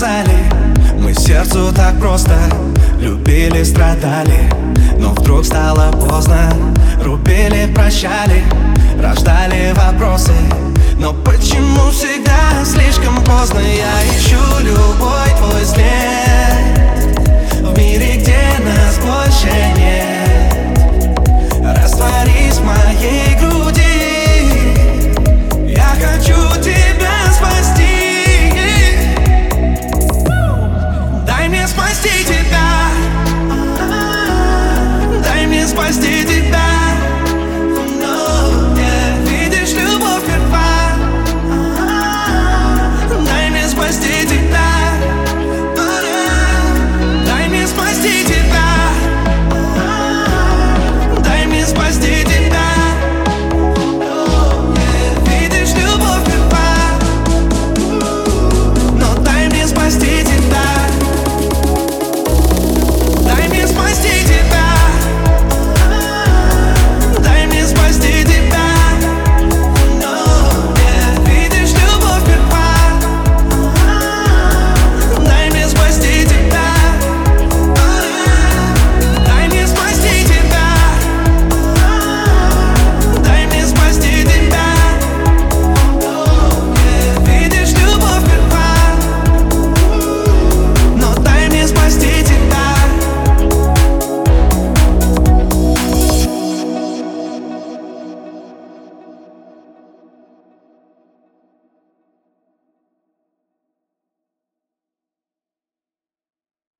Мы сердцу так просто любили, страдали. Но вдруг стало поздно Рубили, прощали, рождали вопросы. Но почему всегда слишком поздно? Я ищу